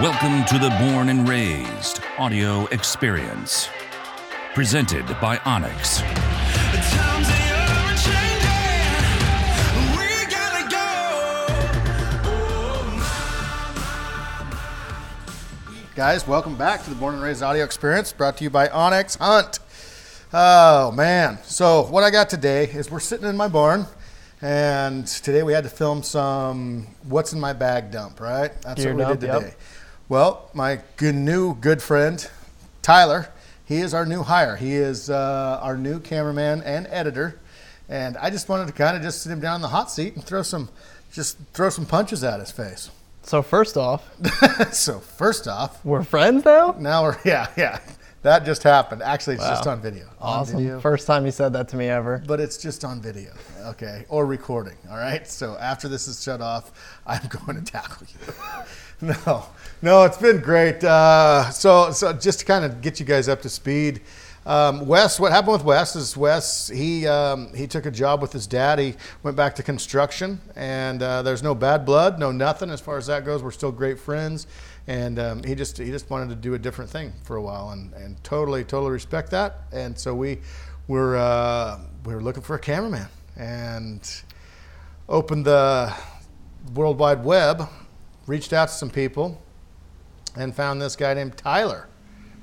Welcome to the Born and Raised audio experience. Presented by onX. Times they are changing. We gotta go. Guys, welcome back to the Born and Raised Audio Experience brought to you by onX Hunt. Oh, man. So, what I got today is we're sitting in my barn, and today we had to film some What's in My Bag dump, right? That's Gear what we dump, did yep. Well, my good, new good friend, Tyler, he is our new hire. He is uh, our new cameraman and editor. And I just wanted to kind of just sit him down in the hot seat and throw some, just throw some punches at his face. So first off, so, first off, we're friends now. now we're yeah yeah that just happened. Actually, it's just on video. On Awesome. video, First time you said that to me ever. but it's just on video. Okay, or recording. All right. So after this is shut off, I'm going to tackle you. no, no, it's been great. Uh, so so just to kind of get you guys up to speed. Um, Wes, what happened with Wes is Wes he um, he took a job with his dad. He went back to construction, and uh, there's no bad blood, no nothing as far as that goes. We're still great friends, and um, he just he just wanted to do a different thing for a while, and, and totally totally respect that. And so we were uh, we were looking for a cameraman, and opened the World Wide Web, reached out to some people, and found this guy named Tyler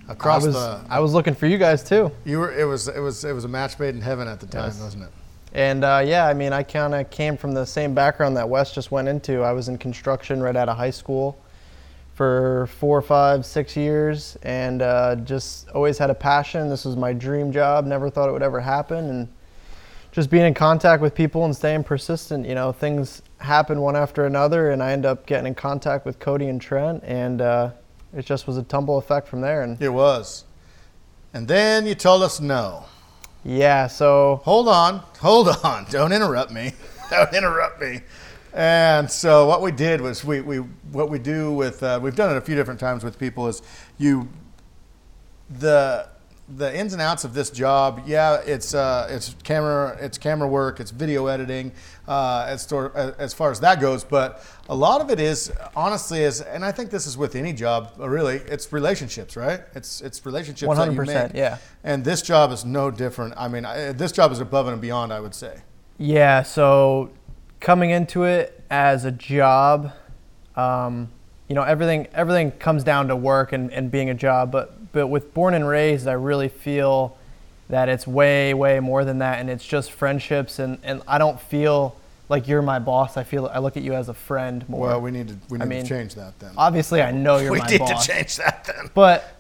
I across was the I was looking for you guys too. you were. It was. It was. It was a match made in heaven at the time, Yes. wasn't it? And uh, yeah, I mean, I kind of came from the same background that Wes just went into. I was in construction right out of high school for four, five, six years, and uh, just always had a passion. This was my dream job. Never thought it would ever happen, and just being in contact with people and staying persistent. You know, things happen one after another, and I end up getting in contact with Cody and Trent, and uh, it just was a tumble effect from there. And It was. And then you told us no. yeah, so Hold on. Hold on. Don't interrupt me. Don't interrupt me. And so what we did was we, we what we do with uh, we've done it a few different times with people is you the the ins and outs of this job yeah it's uh, it's camera it's camera work it's video editing uh, as, stor- as far as that goes. But a lot of it is honestly is and I think this is with any job uh, really it's relationships right? It's it's relationships 100%, yeah. and this job is no different. I mean I, this job is above and beyond I would say. Yeah, so coming into it as a job, um, you know, everything everything comes down to work and, and being a job. But but with Born and Raised, I really feel that it's way way more than that, and it's just friendships. And, and I don't feel like you're my boss. I feel I look at you as a friend more. well we need to we need mean, to change that then Obviously, I know you're we my need to change that then but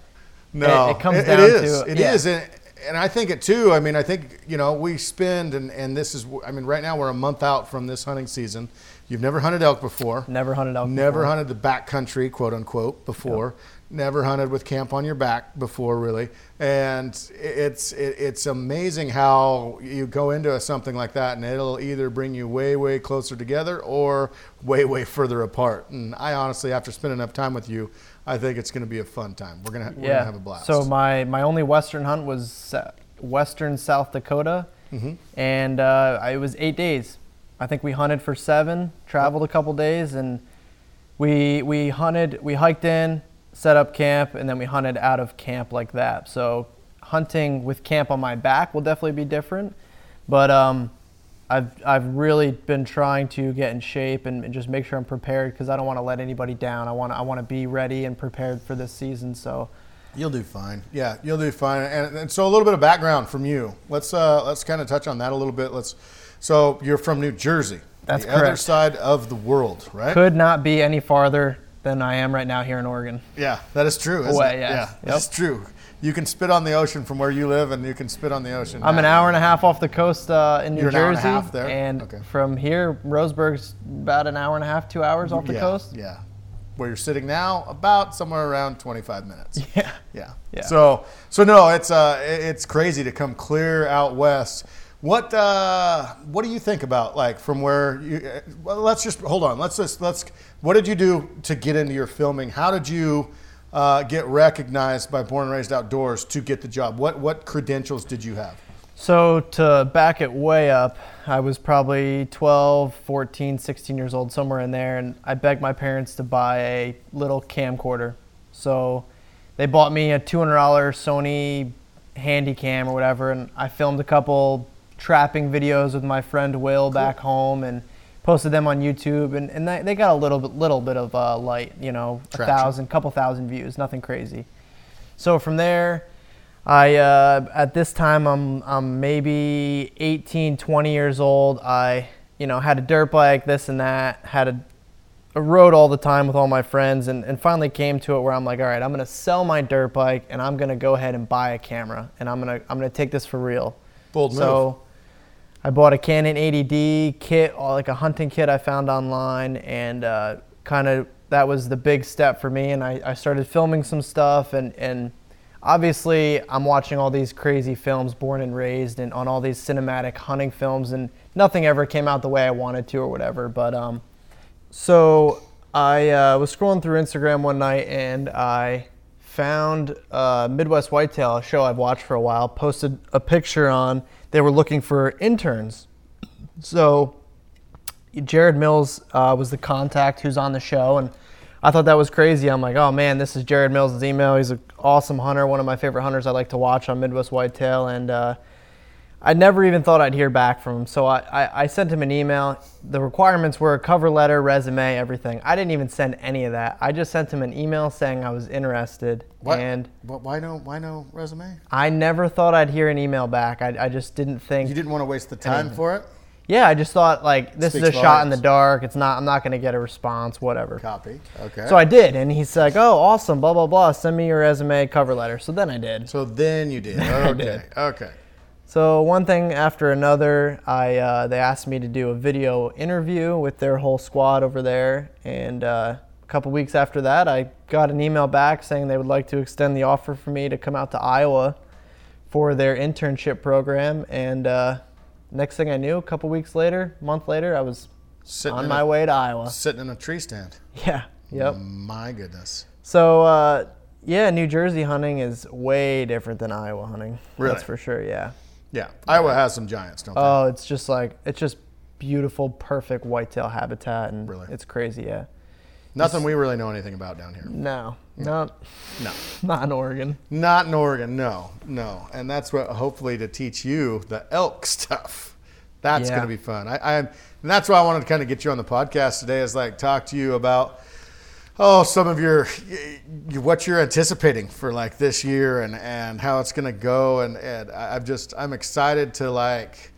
No, It- it comes it down is. to- It yeah. is, and, and I think it too. I mean, I think you know we spend, and and this is. I mean, right now we're a month out from this hunting season. You've never hunted elk before. never hunted elk. Never before. hunted the back country, quote unquote, before. Never hunted with camp on your back before, really. And it's it, it's amazing how you go into a, something like that, and it'll either bring you way way closer together or way way further apart. And I honestly, after spending enough time with you, I think it's going to be a fun time. We're gonna we're yeah. have a blast. So my my only western hunt was western South Dakota, Mm-hmm. and uh, it was eight days. I think we hunted for seven, traveled a couple days, and we we hunted. We hiked in, set up camp, and then we hunted out of camp like that. So hunting with camp on my back will definitely be different, but um, I've I've really been trying to get in shape and, and just make sure I'm prepared because I don't want to let anybody down. I want I want to be ready and prepared for this season. So. You'll do fine. Yeah, you'll do fine. And, and so a little bit of background from you. Let's uh, let's kind of touch on that a little bit. Let's. So you're from New Jersey, That's the other side of the world, right? could not be any farther than I am right now here in Oregon. Yeah, that is true. Away. Yeah, Yep. that's true. You can spit on the ocean from where you live, and you can spit on the ocean. I'm an hour and a half off the coast uh, in New You're an hour and a Jersey, half there? and Okay. from here, Roseburg's about an hour and a half, two hours off the yeah, coast. Yeah, where you're sitting now, about somewhere around 25 minutes. Yeah. Yeah. Yeah. So so no, it's uh it's crazy to come clear out west. What uh what do you think about like from where you uh, well, let's just hold on. Let's just let's what did you do to get into your filming? How did you uh, get recognized by Born and Raised Outdoors to get the job? What what credentials did you have? So to back it way up, I was probably 12, 14, 16 years old, somewhere in there, and I begged my parents to buy a little camcorder. So they bought me a $200 Sony Handycam or whatever, and I filmed a couple trapping videos with my friend Will back home and posted them on YouTube, and, and they, they got a little bit, little bit of uh, light, you know, a thousand, couple thousand views, nothing crazy. So from there, I uh, at this time I'm I'm maybe 18, 20 years old. I you know had a dirt bike, this and that. Had a, a rode all the time with all my friends, and, and finally came to it where I'm like, all right, I'm gonna sell my dirt bike, and I'm gonna go ahead and buy a camera, and I'm gonna I'm gonna take this for real. Bold move. I bought a Canon 80D kit, uh, like a hunting kit I found online, and uh, kind of that was the big step for me. And I, I started filming some stuff, and, and obviously I'm watching all these crazy films, born and raised, and on all these cinematic hunting films, and nothing ever came out the way I wanted to or whatever. But um, so I uh, was scrolling through Instagram one night and I found uh, Midwest Whitetail, a show I've watched for a while, posted a picture on. They were looking for interns. So Jared Mills uh, was the contact who's on the show, and I thought that was crazy. I'm like, oh man, this is Jared Mills' email. He's an awesome hunter, one of my favorite hunters I like to watch on Midwest Whitetail, and uh, I never even thought I'd hear back from him. So I, I, I sent him an email. The requirements were a cover letter, resume, everything. I didn't even send any of that. I just sent him an email saying I was interested, What? and What- why no? Why no resume? I never thought I'd hear an email back. I, I just didn't think. You didn't want to waste the time Anything. for it. Yeah, I just thought like this Speaks is a shot in the dark. It's not. I'm not going to get a response. Whatever. Copy. Okay. So I did, and he's like, "Oh, awesome, blah blah blah. Send me your resume, cover letter." So then I did. So then you did. I Okay. did. Okay. So one thing after another, I uh, they asked me to do a video interview with their whole squad over there, and uh, a couple weeks after that, I got an email back saying they would like to extend the offer for me to come out to Iowa for their internship program. And uh, next thing I knew, a couple weeks later, month later, I was Sitting on my a, way to Iowa. Sitting in a tree stand. Yeah. Yep. My goodness. So uh, yeah, New Jersey hunting is way different than Iowa hunting. Really? That's for sure. Yeah. Yeah. Iowa has some giants, don't they? Oh, it's just like it's just beautiful, perfect whitetail habitat, and Really? it's crazy. Yeah. Nothing we really know anything about down here. No, not No. not in Oregon. Not in Oregon. No. No. And that's what hopefully to teach you the elk stuff. That's Yeah. going to be fun. I, I and that's why I wanted to kind of get you on the podcast today is like talk to you about oh some of your what you're anticipating for like this year and and how it's going to go and and I'm just I'm excited to like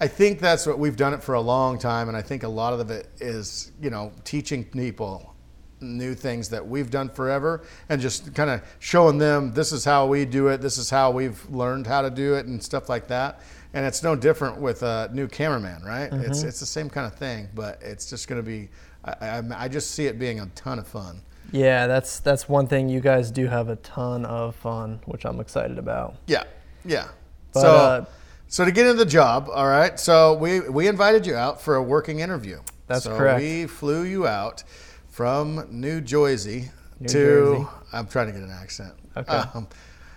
I think that's what we've done it for a long time and I think a lot of it is you know teaching people new things that we've done forever and just kind of showing them this is how we do it this is how we've learned how to do it and stuff like that. And it's no different with a new cameraman right? It's mm-hmm. it's the same kind of thing but it's just going to be I, I, I just see it being a ton of fun Yeah, that's that's one thing. You guys do have a ton of fun, which I'm excited about. yeah yeah But, so uh, so to get into the job all right so we we invited you out for a working interview That's so correct. we flew you out from new jersey New to Jersey. i'm trying to get an accent Okay. um,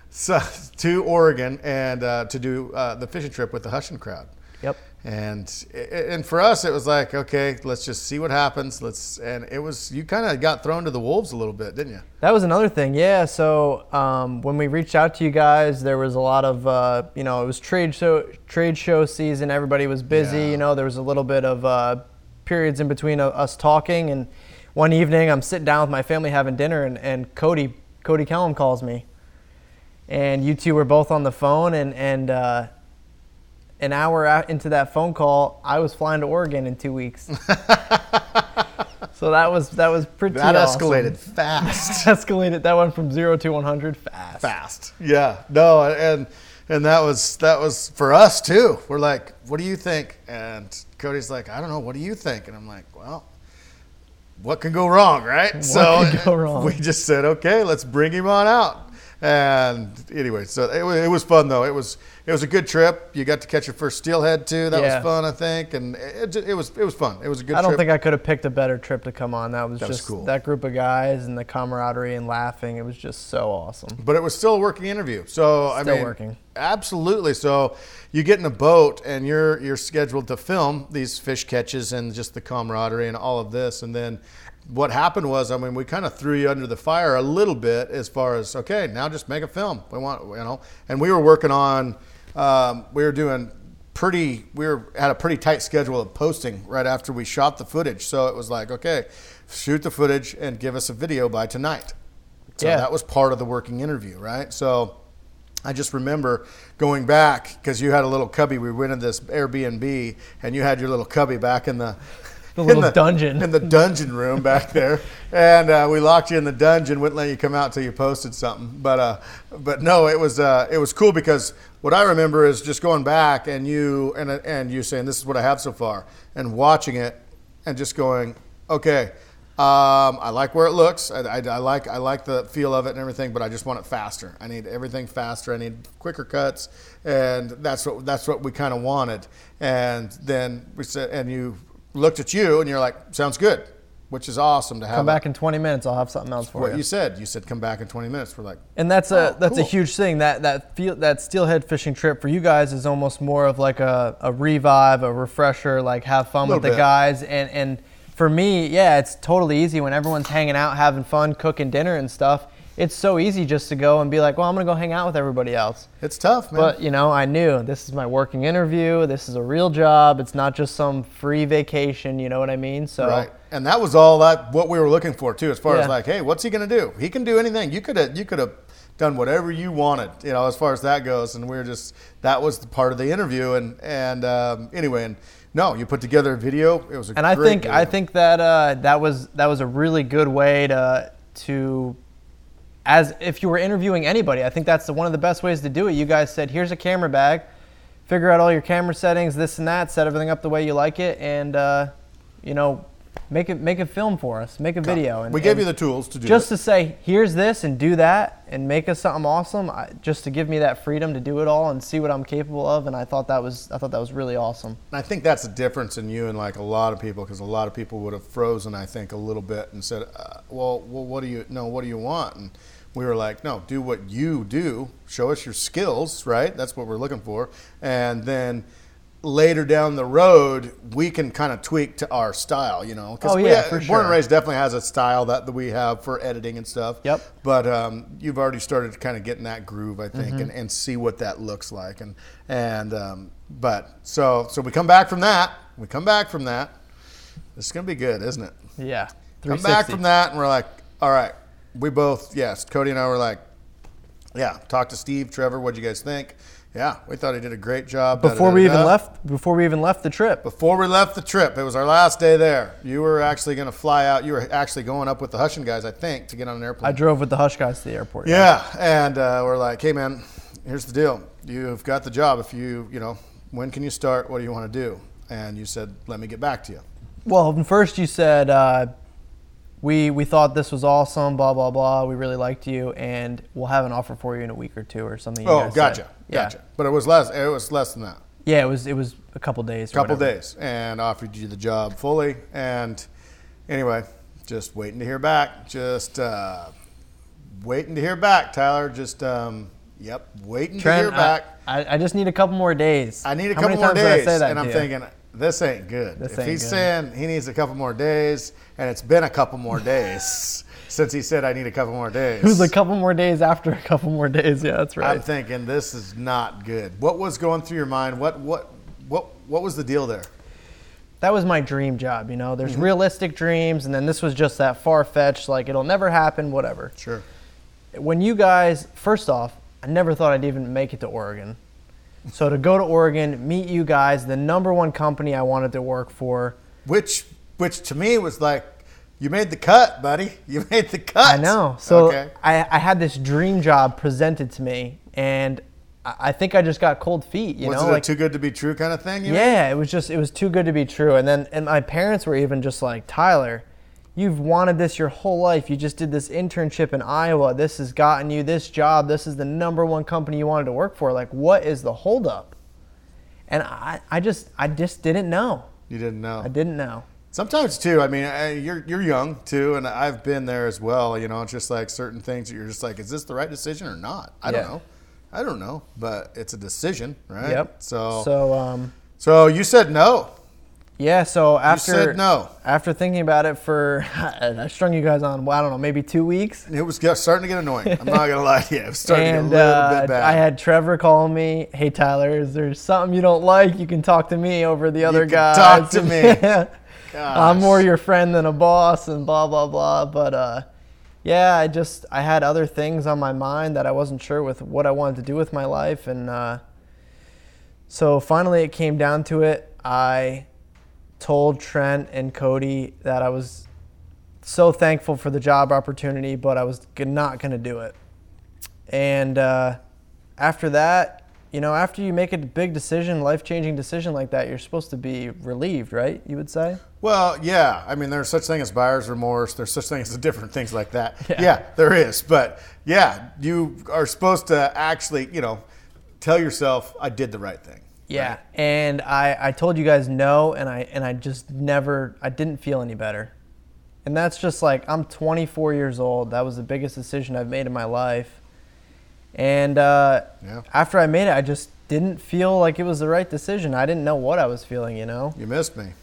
so to oregon and uh, to do uh, the fishing trip with the hushin crowd Yep. And and for us it was like okay let's just see what happens let's and it was you kind of got thrown to the wolves a little bit didn't you That was another thing, yeah. So um, when we reached out to you guys, there was a lot of, uh, you know, it was trade show trade show season. Everybody was busy. Yeah. You know, there was a little bit of uh, periods in between uh, us talking. And one evening, I'm sitting down with my family having dinner, and, and Cody Cody Kellum calls me, and you two were both on the phone. And and uh, an hour out into that phone call, I was flying to Oregon in two weeks. so that was that was pretty. that awesome. escalated fast escalated. That went from zero to 100 fast. fast. Yeah, no, and and that was that was for us too. We're like, what do you think? And Cody's like, I don't know. What do you think? And I'm like, well, what can go wrong, right? so could go wrong? we just said, okay, let's bring him on out. And anyway, so it, wa- it was fun though. It was it was a good trip. You got to catch your first steelhead too. That Yeah. was fun, I think, and it, it was it was fun. It was a good. I don't trip. think I could have picked a better trip to come on. That was That was just cool. that group of guys and the camaraderie and laughing. It was just so awesome. but it was still a working interview. So I Still mean, working. Absolutely. So you get in a boat and you're you're scheduled to film these fish catches and just the camaraderie and all of this, and then what happened was, I mean, we kind of threw you under the fire a little bit as far as okay, now just make a film. We want you know, and we were working on, um, we were doing pretty we were had a pretty tight schedule of posting right after we shot the footage so it was like okay shoot the footage and give us a video by tonight so Yeah. that was part of the working interview right so I just remember going back because you had a little cubby. We went in this Airbnb, and you had your little cubby back in the, The in little dungeon. in the dungeon room back there, and uh, we locked you in the dungeon. Wouldn't let you come out till you posted something. But uh, but no, it was uh, it was cool because what I remember is just going back and you and and you saying this is what I have so far, and watching it, and just going okay. Um, I like where it looks. I, I, I like I like the feel of it and everything, but I just want it faster. I need everything faster. I need quicker cuts, and that's what that's what we kind of wanted. And then we said, and you looked at you, and you're like, "Sounds good," which is awesome to have. Come back in 20 minutes. I'll have something else for you. what you. you said. You said come back in 20 minutes. We're like, And that's a Oh, that's a huge thing. That that feel that steelhead fishing trip for you guys is almost more of like a, a revive, a refresher, like have fun with Little the guys. And and for me, yeah, it's totally easy when everyone's hanging out, having fun, cooking dinner and stuff. It's so easy just to go and be like, well, I'm gonna go hang out with everybody else. it's tough, man. But you know, I knew this is my working interview. This is a real job. It's not just some free vacation. You know what I mean? So Right, and that was all that what we were looking for too, as far as like, hey, what's he gonna do? He can do anything. You could have, you could have done whatever you wanted, you know, as far as that goes. And we are just that was the part of the interview. And and um, anyway, and no, you put together a video. It was a and I think I think that uh, that was that was a really good way to to as if you were interviewing anybody. I think that's the, one of the best ways to do it. You guys said, "Here's a camera bag. Figure out all your camera settings, this and that. Set everything up the way you like it, and uh, you know, make it make a film for us. Make a video." And, we gave and you the tools to do just it. to say, "Here's this and do that, and make us something awesome." I, just to give me that freedom to do it all and see what I'm capable of. And I thought that was I thought that was really awesome. And I think that's the difference in you and like a lot of people, because a lot of people would have frozen, I think, a little bit and said, uh, "Well, well, what do you no? What do you want?" And we were like, "No, do what you do. Show us your skills, right? That's what we're looking for." And then later down the road, we can kind of tweak to our style, you know. 'Cause Oh, yeah, Born sure. and Raised definitely has a style that, that we have for editing and stuff. Yep. But um, you've already started to kind of get in that groove, I Mm-hmm. think, and, and see what that looks like. And and um, but so so we come back from that. We come back from that. It's gonna be good, isn't it? Yeah. Come back from that, and we're like, all right. We both, yes, Cody and I were like, yeah. Talk to Steve, Trevor. What'd you guys think? Yeah, we thought he did a great job. before we even left before we even left the trip Before we left the trip, it was our last day there. You were actually going to fly out. You were actually going up with the Hushin guys, I think, to get on an airplane. i drove with the hush guys to the airport Yeah, and uh, we're like, hey man, here's the deal. You've got the job. If you, you know, when can you start? What do you want to do? And you said, let me get back to you. well first you said uh, we we thought this was awesome blah blah blah we really liked you and we'll have an offer for you in a week or two or something Oh, gotcha, yeah gotcha. But it was less. It was less than that. yeah it was it was a couple days or couple whatever. days and offered you the job fully and anyway just waiting to hear back just uh, waiting to hear back tyler just um, yep waiting to hear back I, I, just need a couple more days i, need a How couple many more times did I days and i'm you? thinking this ain't good. This if ain't he's good. saying he needs a couple more days and it's been a couple more days since he said i need a couple more days. It was a couple more days after a couple more days. Yeah that's right. I'm thinking this is not good. What was going through your mind? What what what what was the deal there? That was my dream job you know? There's Mm-hmm. realistic dreams and then this was just that far-fetched like it'll never happen whatever. Sure. When you guys first off i never thought i'd even make it to oregon so to go to oregon meet you guys the number one company i wanted to work for. Which which to me was like you made the cut buddy. You made the cut. I know. So okay. I, I had this dream job presented to me and i, think i just got cold feet you was know it like a too good to be true kind of thing you mean? yeah it was just it was too good to be true. And then and my parents were even just like tyler you've wanted this your whole life. You just did this internship in Iowa. This has gotten you this job. This is the number one company you wanted to work for. Like, what is the holdup? And I, I just, I just didn't know. You didn't know. I didn't know. Sometimes too. I mean, you're you're young too, and I've been there as well. You know, it's just like certain things that you're just like, is this the right decision or not? I Yeah. don't know. I don't know, but it's a decision, right? Yep. So, so, um. so, you said no. Yeah. So after no. after thinking about it for, I strung you guys on. Well, I don't know, maybe two weeks. It was starting to get annoying. I'm not gonna lie to you. It was starting and to get a little uh, bit bad. I had Trevor call me. Hey Tyler, is there something you don't like? You can talk to me over the other guys. talk to me. Yeah. I'm more your friend than a boss, and blah blah blah. But uh, yeah, I just I had other things on my mind that I wasn't sure with what I wanted to do with my life, and uh, so finally it came down to it. I told Trent and Cody that I was so thankful for the job opportunity, but I was not going to do it. And uh, after that, you know, after you make a big decision, life changing decision like that, you're supposed to be relieved, right? You would say? Well, yeah. I mean, there's such thing as buyer's remorse. There's such thing as different things like that. Yeah. Yeah. there is. But yeah, you are supposed to actually, you know, tell yourself, I did the right thing. Yeah. And I, I told you guys no, and I and I just never I didn't feel any better. And that's just like I'm 24 years old. That was the biggest decision I've made in my life. And uh, Yeah. after I made it, I just didn't feel like it was the right decision. I didn't know what I was feeling, you know. You missed me.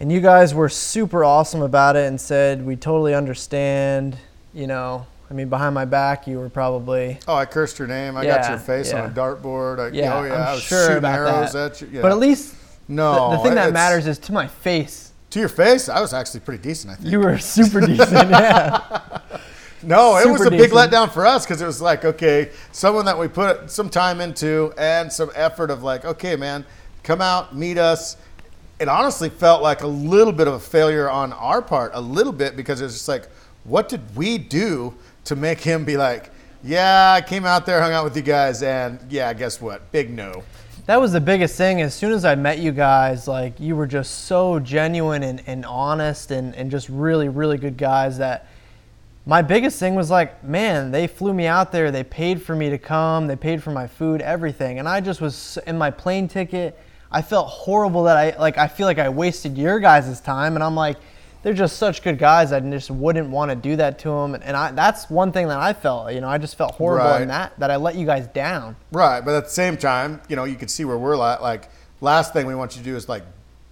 And you guys were super awesome about it and said we totally understand. You know, I mean, behind my back, you were probably Oh, I cursed your name. I got your face yeah. on a dartboard. I, yeah. oh, yeah. I'm I was sure shooting arrows that. at you. Yeah. But at least no, the, the thing that matters is to my face. to your face. I was actually pretty decent. I think. You were super decent. Yeah. No, it was Super a big letdown for us because it was like, okay, someone that we put some time into and some effort of like, okay, man, come out, meet us. It honestly felt like a little bit of a failure on our part, a little bit, because it was just like, what did we do to make him be like, yeah, I came out there, hung out with you guys, and yeah, guess what? Big no. That was the biggest thing. As soon as I met you guys, like you were just so genuine and, and honest and, and just really, really good guys that my biggest thing was like, man, they flew me out there. They paid for me to come. They paid for my food, everything. And I just was in my plane ticket. I felt horrible that I like. I feel like I wasted your guys' time. And I'm like, they're just such good guys. I just wouldn't want to do that to them. And I, that's one thing that I felt. You know, I just felt horrible Right. in that that I let you guys down. Right, but at the same time, you know, you can see where we're at. Like, last thing we want you to do is like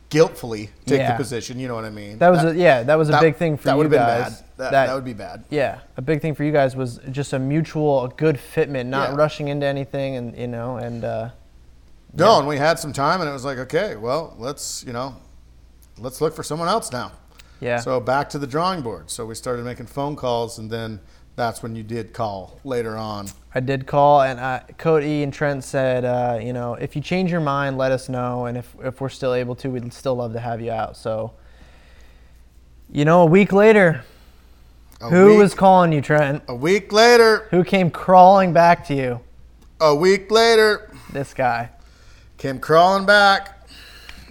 guiltfully take Yeah. the position. You know what I mean? That was a, yeah, that was a that- big thing for you guys. that you guys. bad. That- that would be bad. Yeah, a big thing for you guys was just a mutual, a good fitment, not Yeah. rushing into anything, and you know, and uh, No, and we had some time, and it was like, okay, well, let's you know, let's look for someone else now. Yeah, So back to the drawing board. So we started making phone calls, and then that's when you did call later on. I did call, and uh, Cody and Trent said, uh, you know, if you change your mind, let us know, and if if we're still able to, we'd still love to have you out. So, you know, a week later, A who week, was calling you, Trent? a week later? Who came crawling back to you? A week later, This guy. came crawling back.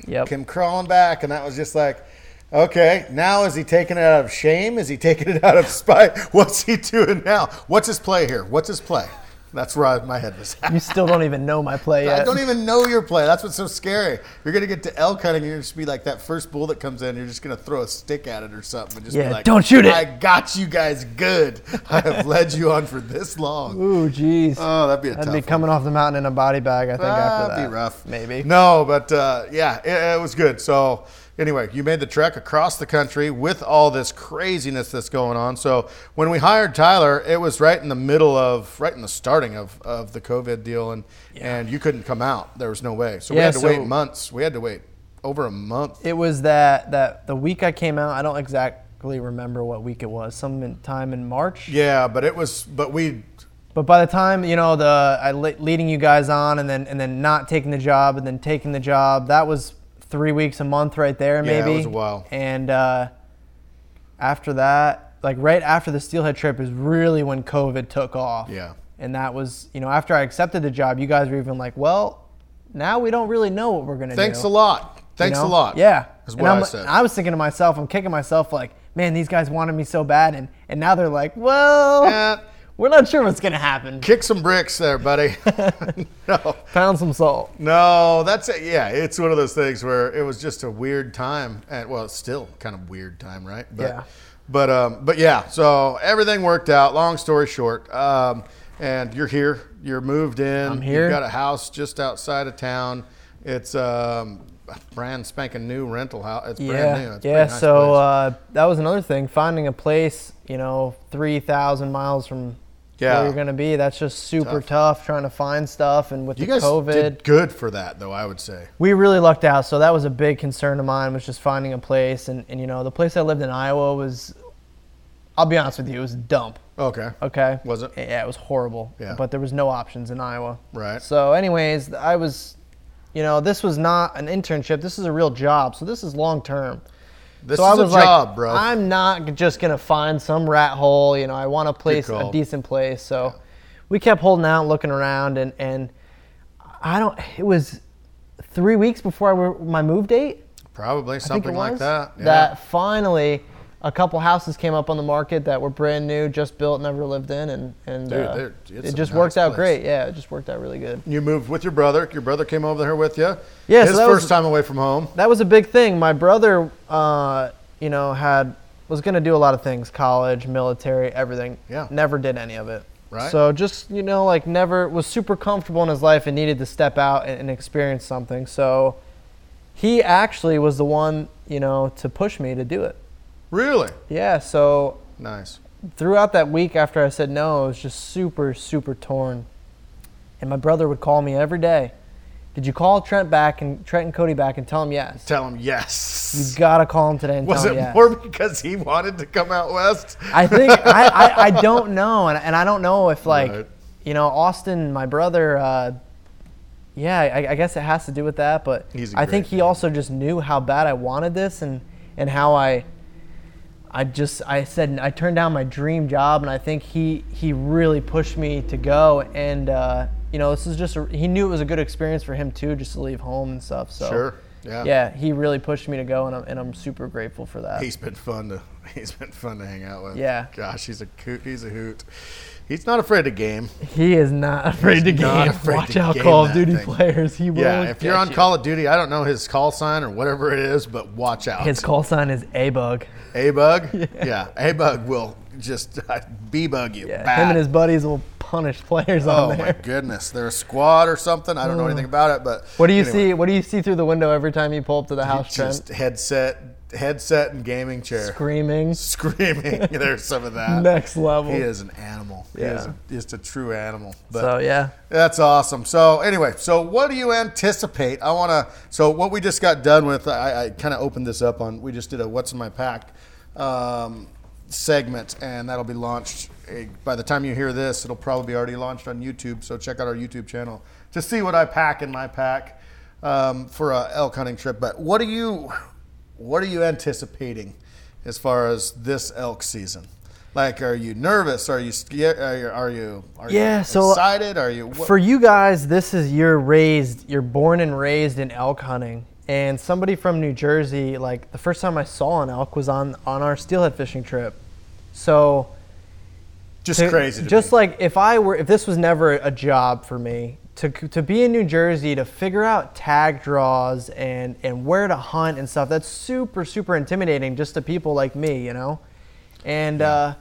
Yep. Came crawling back, and that was just like, okay, now is he taking it out of shame? Is he taking it out of spite? What's he doing now? What's his play here? What's his play? That's where I, my head was at. You still don't even know my play yet. I don't even know your play. That's what's so scary. You're gonna get to elk hunting, and you're just be like that first bull that comes in. You're just gonna throw a stick at it or something, and just Yeah, be like, don't shoot it. I got you guys good. I have led you on for this long. Ooh, jeez. Oh, that'd be a tough be one. coming off the mountain in a body bag. I think after that. That'd be rough. Maybe. No, but uh, yeah, it, it was good. So anyway, you made the trek across the country with all this craziness that's going on. So when we hired Tyler, it was right in the middle of, right in the starting of, of the COVID deal, and and you couldn't come out. There was no way. So we Yeah, had to so- wait months. We had to wait over a month. It was that that the week I came out. I don't exactly remember what week it was. Some time in March. Yeah, but it was, but we, But by the time you know the I leading you guys on and then and then not taking the job and then taking the job, that was three weeks a month right there Yeah, maybe. it was a while. And uh, after that, like right after the Steelhead trip, is really when COVID took off. Yeah. And that was you know after I accepted the job, you guys were even like, well, now we don't really know what we're gonna do. thanks a lot. you Thanks know? a lot. Yeah. Is what I said. I was thinking to myself, I'm kicking myself like, man, these guys wanted me so bad, and and now they're like, well, Yeah. We're not sure what's gonna happen. Kick some bricks there, buddy. no, Pound some salt. no, that's it. Yeah, it's one of those things where it was just a weird time, and well, it's still kind of weird time, right? But, Yeah. But um, but yeah, so everything worked out. Long story short, um, and you're here. You're moved in. I'm here. You've got a house just outside of town. It's um, a brand spanking new rental house. It's Yeah, brand new. It's yeah. nice so uh, that was another thing. Finding a place, you know, three thousand miles from Yeah. where you're gonna be. That's just super Tough. tough. Trying to find stuff, and with you the guys COVID, did good for that, though. I would say. we really lucked out. So that was a big concern of mine was just finding a place. And, and you know, the place I lived in Iowa was, I'll be honest with you, it was a dump. Okay. Okay. Was it? Yeah, it was horrible. Yeah. But there was no options in Iowa. Right. So, anyways, I was, you know, this was not an internship. This is a real job. So this is long term. This so is I was a job, like, bro. I'm not just gonna find some rat hole. You know, I want a place, a decent place. So we kept holding out, looking around, and and I don't. It was three weeks before I were, my move date. Probably something like that. Yeah. That finally, a couple houses came up on the market that were brand new, just built, never lived in, and and Dude, uh, it just nice worked out place. great. Yeah, it just worked out really good. You moved with your brother. Your brother came over here with you. Yeah, so His that first was- time away from home. that was a big thing. My brother, uh, you know, had was going to do a lot of things: college, military, everything. Yeah. Never did any of it. Right. So just you know, like never was super comfortable in his life and needed to step out and, and experience something. So he actually was the one, you know, to push me to do it. Really? Yeah. So Nice. throughout that week after I said no, I was just super, super torn. And my brother would call me every day. Did you call Trent back and Trent and Cody back and tell him yes? Tell him yes. You gotta call him today and Was tell it yes. more because he wanted to come out west? I think I, I, I don't know, and, and I don't know if like Right. you know Austin, my brother. Uh, yeah, I, I guess it has to do with that, but I think he dude. also just knew how bad I wanted this and and how I. I just I said I turned down my dream job, and I think he he really pushed me to go. And uh, you know, this is just a, he knew it was a good experience for him too, just to leave home and stuff. So Sure. Yeah. yeah, he really pushed me to go, and I'm and I'm super grateful for that. He's been fun to he's been fun to hang out with. Yeah. Gosh, he's a coot. He's a hoot. He's not afraid to game. He is not afraid to not game. afraid Watch to out, game Call of Duty thing. players. He will. Yeah, if you're on you. Call of Duty, I don't know his call sign or whatever it is, but watch out. his call sign is A Bug. A bug. Yeah, A bug will just B bug you. Yeah, bad. him and his buddies will punish players Oh on my goodness, they're a squad or something. I don't know anything about it, but What do you anyway, see? What do you see through the window every time you pull up to the house, Just Trent? headset, headset, and gaming chair. Screaming. Screaming. There's some of that. Next level. He is an animal. He is Yeah. a, just a true animal. But So yeah, That's awesome. So anyway, so what do you anticipate? I want to. So what we just got done with, I, I kind of opened this up on. We just did a "What's in My Pack" um, segment, and that'll be launched by the time you hear this. It'll probably be already launched on YouTube. So check out our YouTube channel to see what I pack in my pack um, for a elk hunting trip. But what are you, what are you anticipating as far as this elk season? Like, are you nervous? Are you scared? Are you, are you, are Yeah, you so excited? Are you what- for you guys, this is you're raised, you're born and raised in elk hunting. And somebody from New Jersey, like the first time I saw an elk was on on our steelhead fishing trip. So just to- crazy? Just me. like if I were, if this was never a job for me, to to be in New Jersey to figure out tag draws and and where to hunt and stuff, that's super super intimidating just to people like me, you know. And uh,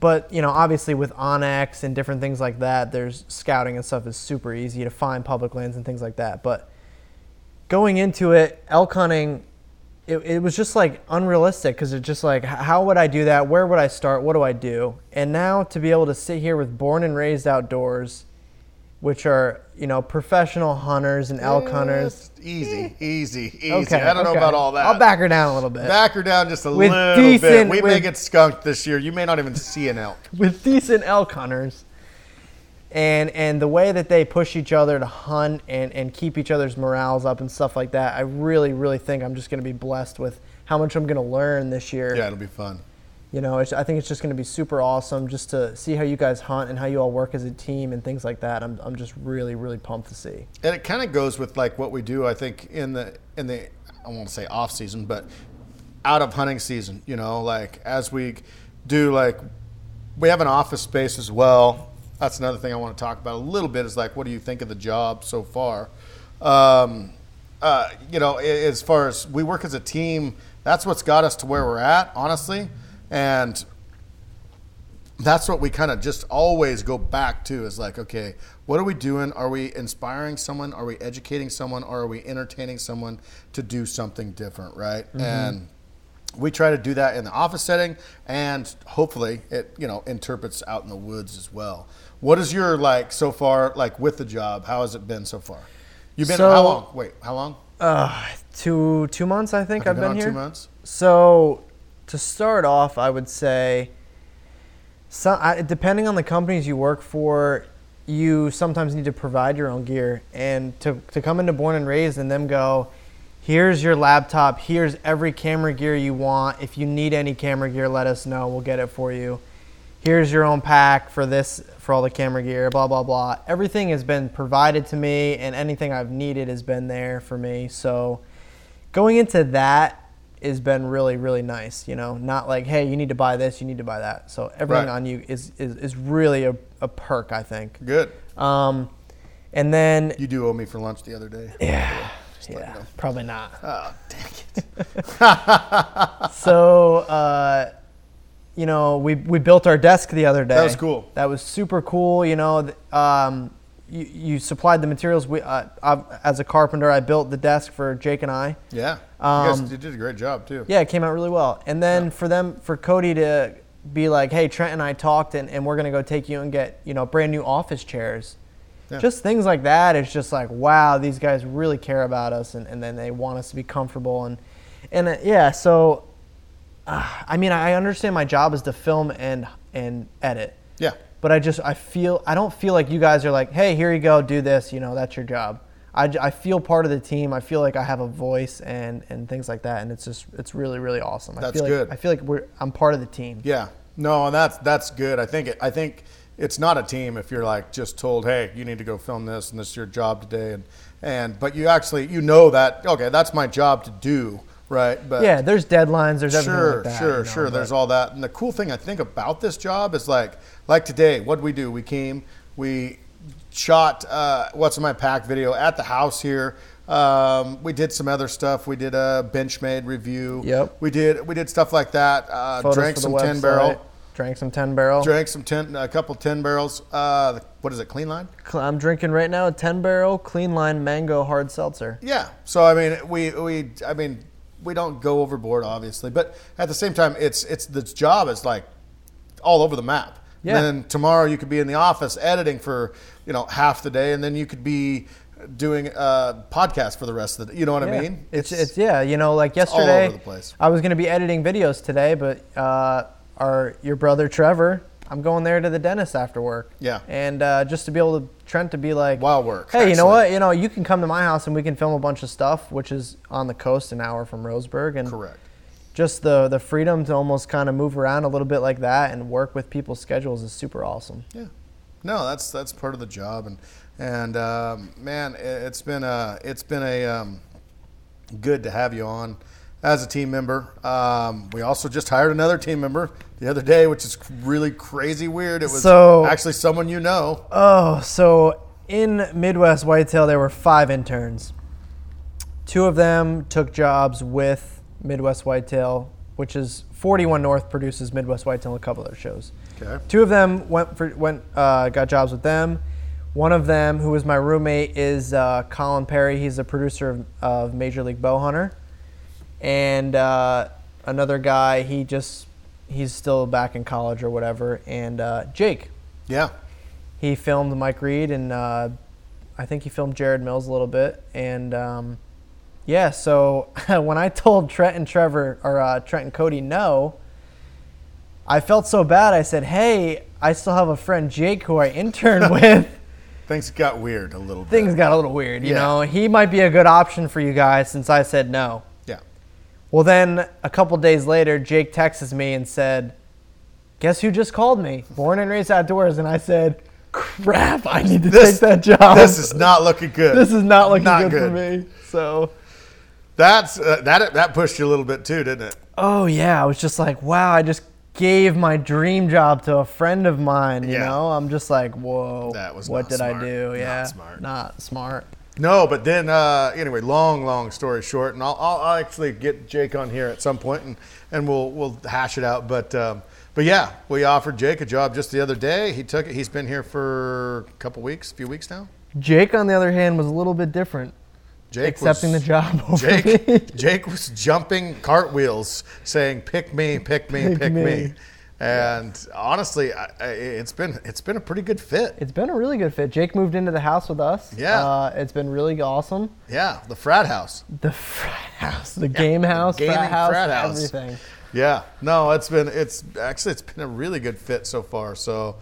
but you know, obviously with onX and different things like that, there's scouting and stuff is super easy to find public lands and things like that. But going into it, elk hunting, it, it was just like unrealistic because it's just like, how would I do that? Where would I start? What do I do? And now to be able to sit here with born and raised outdoors, which are you know professional hunters and elk eh, hunters. It's eh. easy, easy, easy. Okay, I don't know about all that. I'll back her down a little bit. Back her down just a With little bit. decent- We may get skunked this year. You may not even see an elk. with decent elk hunters and and the way that they push each other to hunt and, and keep each other's morales up and stuff like that, I really, really think I'm just going to be blessed with how much I'm going to learn this year. Yeah, it'll be fun. You know, it's, I think it's just going to be super awesome just to see how you guys hunt and how you all work as a team and things like that. I'm, I'm just really, really pumped to see. And it kind of goes with like what we do. I think in the in the I won't say off season, but out of hunting season. You know, like as we do, like we have an office space as well. That's another thing I want to talk about a little bit. Is like, what do you think of the job so far? Um, uh, you know, as far as we work as a team, that's what's got us to where we're at, honestly. And that's what we kind of just always go back to is like, okay, what are we doing? Are we inspiring someone? Are we educating someone? Or are we entertaining someone to do something different, right? And we try to do that in the office setting, and hopefully it you know interprets out in the woods as well. What is your like so far like with the job? How has it been so far? You've been So- how long? Wait, how long? Uh, two two months, I think I've you been here. Two months. So, to start off, I would say, so, I, depending on the companies you work for, you sometimes need to provide your own gear. And to, to come into Born and Raised and them go, here's your laptop, here's every camera gear you want. If you need any camera gear, let us know. We'll get it for you. Here's your own pack for this, for all the camera gear, blah, blah, blah. Everything has been provided to me, and anything I've needed has been there for me. So, going into that has been really really nice you know not like hey you need to buy this you need to buy that so everything Right. on you is, is, is really a, a perk i think Good. um, and then You do owe me for lunch the other day. yeah yeah probably not Oh, dang it. so uh, you know we, we built our desk the other day That was cool. that was super cool you know um, you, you supplied the materials we, uh, as a carpenter i built the desk for jake and i Yeah. Um, you guys you did a great job too. Yeah, it came out really well. And then for them, for Cody to be like, "Hey, Trent and I talked, and, and we're gonna go take you and get you know brand new office chairs." Yeah. Just things like that. It's just like, wow, these guys really care about us, and, and then they want us to be comfortable, and and uh, yeah. So, uh, I mean, I understand my job is to film and and edit, Yeah. but I just I feel I don't feel like you guys are like, hey, here you go, do this. You know, that's your job. I, I feel part of the team. I feel like I have a voice and, and things like that, and it's just it's really really awesome. I That's feel like, good. I feel like we're I'm part of the team. Yeah. No, and that's that's good. I think it, I think it's not a team if you're like just told, hey, you need to go film this and this is your job today, and and but you actually you know that okay, that's my job to do, right? But Yeah, there's deadlines. There's everything sure, like that. sure, you know, sure. There's all that, and the cool thing I think about this job is like, like today, what we do? We came, we shot uh, what's in my pack video at the house here. Um, we did some other stuff. We did a Benchmade review. Yep. We did we did stuff like that. Uh, drank some ten website, barrel. Drank some ten barrel. Drank some ten, a couple ten barrels. Uh, what is it? Clean line. I'm drinking right now a ten barrel clean line mango hard seltzer. Yeah. So I mean, we we I mean, we don't go overboard, obviously, but at the same time, it's it's the job is like all over the map. Yeah. And then tomorrow you could be in the office editing for you know half the day, and then you could be doing a podcast for the rest of the. You know what I Yeah. mean? It's, it's yeah, you know, like all over yesterday, the place. I was gonna be editing videos today, but uh, our your brother Trevor, I'm going there to the dentist after work. Yeah. And uh, just to be able to Trent to be like, Wild work, Hey, you know what? You know, you can come to my house and we can film a bunch of stuff, which is on the coast, an hour from Roseburg, and correct. just the the freedom to almost kind of move around a little bit like that and work with people's schedules is super awesome. Yeah. No, that's that's part of the job, and and um, man, it, it's been a it's been a um, good to have you on as a team member. Um, we also just hired another team member the other day, which is really crazy weird. It was So- actually someone you know. Oh, so in Midwest Whitetail, there were five interns. Two of them took jobs with Midwest Whitetail, which is 41 North produces Midwest Whitetail and a couple other shows. Okay. Two of them went for went uh, got jobs with them. One of them, who was my roommate, is uh, Colin Perry. He's a producer of, of Major League Bow Hunter, and uh, another guy. He just he's still back in college or whatever. And uh, Jake, Yeah. he filmed Mike Reed and uh, I think he filmed Jared Mills a little bit. And um, yeah, so when I told Trent and Trevor or uh, Trent and Cody no, I felt so bad. I said, "Hey, I still have a friend Jake who I intern with." Things got weird a little bit. Things got a little weird, you Yeah. know. He might be a good option for you guys since I said no. Well, then a couple days later, Jake texts me and said, "Guess who just called me? Born and raised outdoors." And I said, "Crap! I need to This- take that job. This is not looking good. This is not looking Not good, good. for me." So, That's uh, that that pushed you a little bit too, didn't it? Oh yeah, I was just like, wow, I just gave my dream job to a friend of mine. You Yeah. know, I'm just like, whoa, That was what not did I smart. do? Not Yeah, smart. Not smart. No, but then uh, anyway, long, long story short, and I'll, I'll, actually get Jake on here at some point, and, and we'll we'll hash it out. But um, but yeah, we offered Jake a job just the other day. He took it. He's been here for a couple weeks, a few weeks now. Jake, on the other hand, was a little bit different, Jake accepting was, the job. Jake Jake was jumping cartwheels, saying, "Pick me, pick me, pick, Pick me." me. And honestly, I, I, it's been it's been a pretty good fit. It's been a really good fit. Jake moved into the house with us. Yeah. uh, it's been really awesome. Yeah, the frat house. The frat house, the game house, gaming frat house, frat house. everything. Yeah, no, it's been it's actually it's been a really good fit so far. So,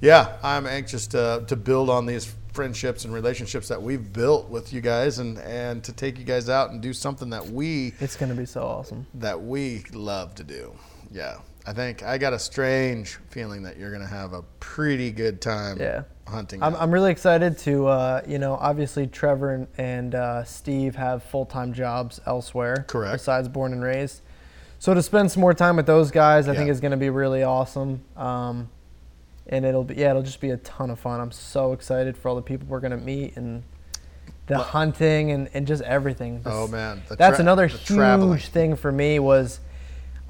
yeah, I'm anxious to to build on these friendships and relationships that we've built with you guys, and and to take you guys out and do something that we It's gonna be so awesome. that we love to do. Yeah, I think I got a strange feeling that you're gonna have a pretty good time. Yeah. hunting. I'm, I'm really excited to, uh, you know, obviously Trevor and, and uh, Steve have full time jobs elsewhere. Correct. Besides born and raised. So to spend some more time with those guys, I think is going to be really awesome. Um, and it'll be, yeah, it'll just be a ton of fun. I'm so excited for all the people we're going to meet and the hunting and, and just everything. Oh, man, the that's another the huge traveling. thing for me was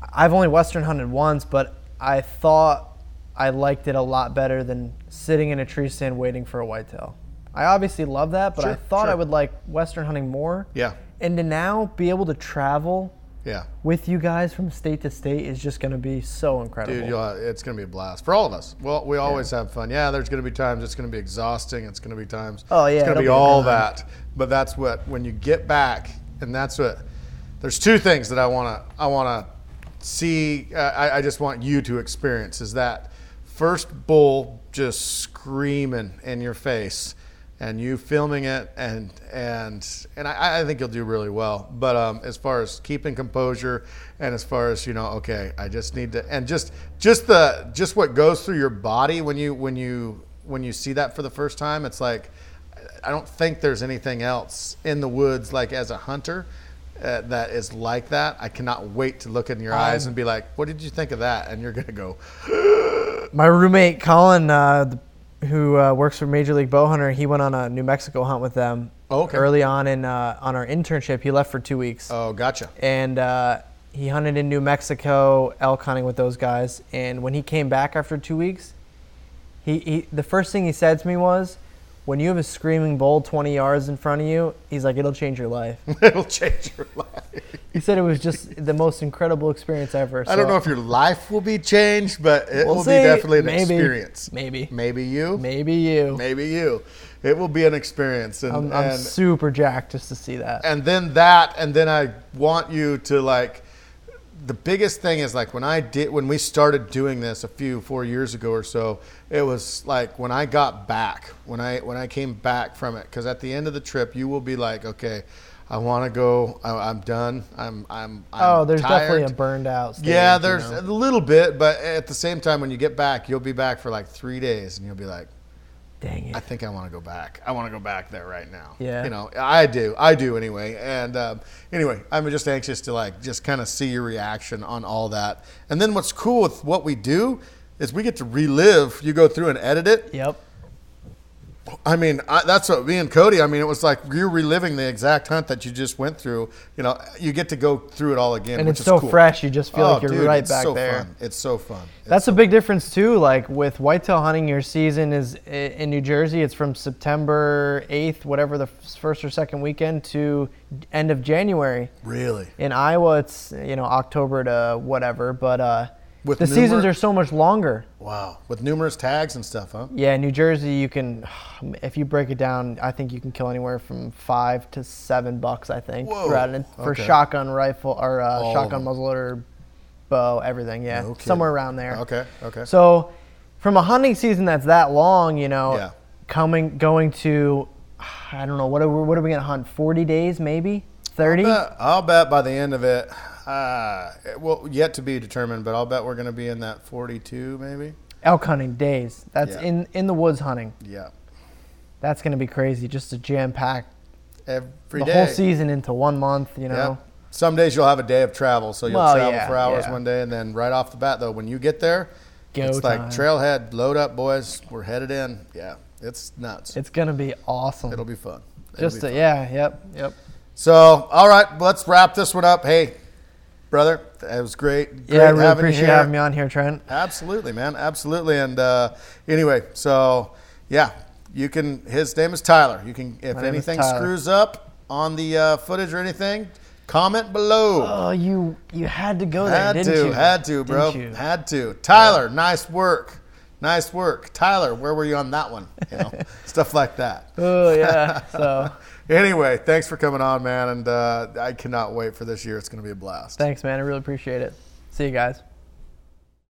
I've only Western hunted once, but I thought I liked it a lot better than sitting in a tree stand waiting for a whitetail. I obviously love that, but I Sure, thought I would like Western hunting more. Yeah. And to now be able to travel yeah. with you guys from state to state is just going to be so incredible. Dude, it's going to be a blast for all of us. Well, we always have fun. Yeah, there's going to be times it's going to be exhausting. It's going to be times. Oh, yeah, it's going to be be all that. But that's what when you get back, and that's what. There's two things that I want to I want to see. Uh, I, I just want you to experience is that first bull just screaming in your face. And you filming it, and and and I, I think you'll do really well. But um, as far as keeping composure, and as far as you know, okay, I just need to, and just just the just what goes through your body when you when you when you see that for the first time, it's like I don't think there's anything else in the woods like as a hunter uh, that is like that. I cannot wait to look in your eyes and be like, "What did you think of that?" And you're gonna go, My roommate Colin, uh, th- who uh, works for Major League Bowhunter, he went on a New Mexico hunt with them Oh, okay. early on in uh, on our internship. He left for two weeks. "Oh, gotcha." and uh, he hunted in New Mexico elk hunting with those guys. And when he came back after two weeks, he, he the first thing he said to me was, "When you have a screaming bull 20 yards in front of you, he's like, it'll change your life." It'll change your life. he said it was just the most incredible experience ever. I don't know if your life will be changed, but it We'll will see. be definitely an Maybe. experience. Maybe. Maybe you. maybe you. Maybe you. It will be an experience, and I'm, I'm and, super jacked just to see that. and then that and then i want you to like the biggest thing is like when i did when we started doing this a few four years ago or so it was like when i got back when i when i came back from it because at the end of the trip you will be like okay i want to go I, i'm done i'm i'm, I'm oh, there's definitely a tired. burned out. Stage, yeah you there's know? a little bit but at the same time when you get back you'll be back for like three days and you'll be like Dang it. I think I want to go back. I want to go back there right now. Yeah. You know, I do. I do anyway. And um, anyway, I'm just anxious to like just kind of see your reaction on all that. And then what's cool with what we do is we get to relive. You go through and edit it. Yep. I mean, I, that's what me and Cody. I mean, it was like you're reliving the exact hunt that you just went through. You know, you get to go through it all again, And which it's is so cool. fresh, you just feel Oh, like you're dude, right back so there. Fun. It's so fun. It's That's so a big difference too. Like with whitetail hunting, your season is in New Jersey. It's from September 8th, whatever the first or second weekend, to end of January. really. In Iowa, it's you know October to whatever. But uh, With the seasons are so much longer. Wow. With numerous tags and stuff, huh? Yeah, New Jersey, you can, if you break it down, I think you can kill anywhere from five to seven bucks. I think Whoa, for, for okay. shotgun rifle or uh, shotgun muzzleloader, bow, everything. Yeah, No somewhere around there. Okay. Okay. So, from a hunting season that's that long, you know, Yeah. coming going to, I don't know what are we, what are we gonna hunt? Forty days, maybe thirty. I'll bet by the end of it, uh, well, yet to be determined, but I'll bet we're going to be in that 42 maybe. Elk hunting days. That's Yeah. in in the woods hunting. Yeah. That's gonna be crazy. Just a jam packed every the day. whole season into one month. You Yeah. know. Some days you'll have a day of travel, so you'll Well, travel yeah, for hours yeah. one day, and then right off the bat, though, when you get there, Go it's like trailhead, load up, boys. We're headed in. Yeah, it's nuts. It's gonna be awesome. It'll be fun. It'll just be a, fun. yeah, yep, yep. So, all right, let's wrap this one up. Hey, brother, it was great. Yeah, I really having you appreciate here. having me on here, Trent. Absolutely, man. Absolutely. And uh, anyway, so yeah, you can. His name is Tyler. You can, if My name is anything screws up on the uh, footage or anything, comment below. Oh, you you had to go there, had didn't to, you? had to, bro. You? Had to. Tyler, nice work. Nice work. Tyler, where were you on that one? You know, stuff like that. Oh yeah. So Anyway, thanks for coming on, man. And uh, I cannot wait for this year. It's going to be a blast. thanks, man. I really appreciate it. See you guys.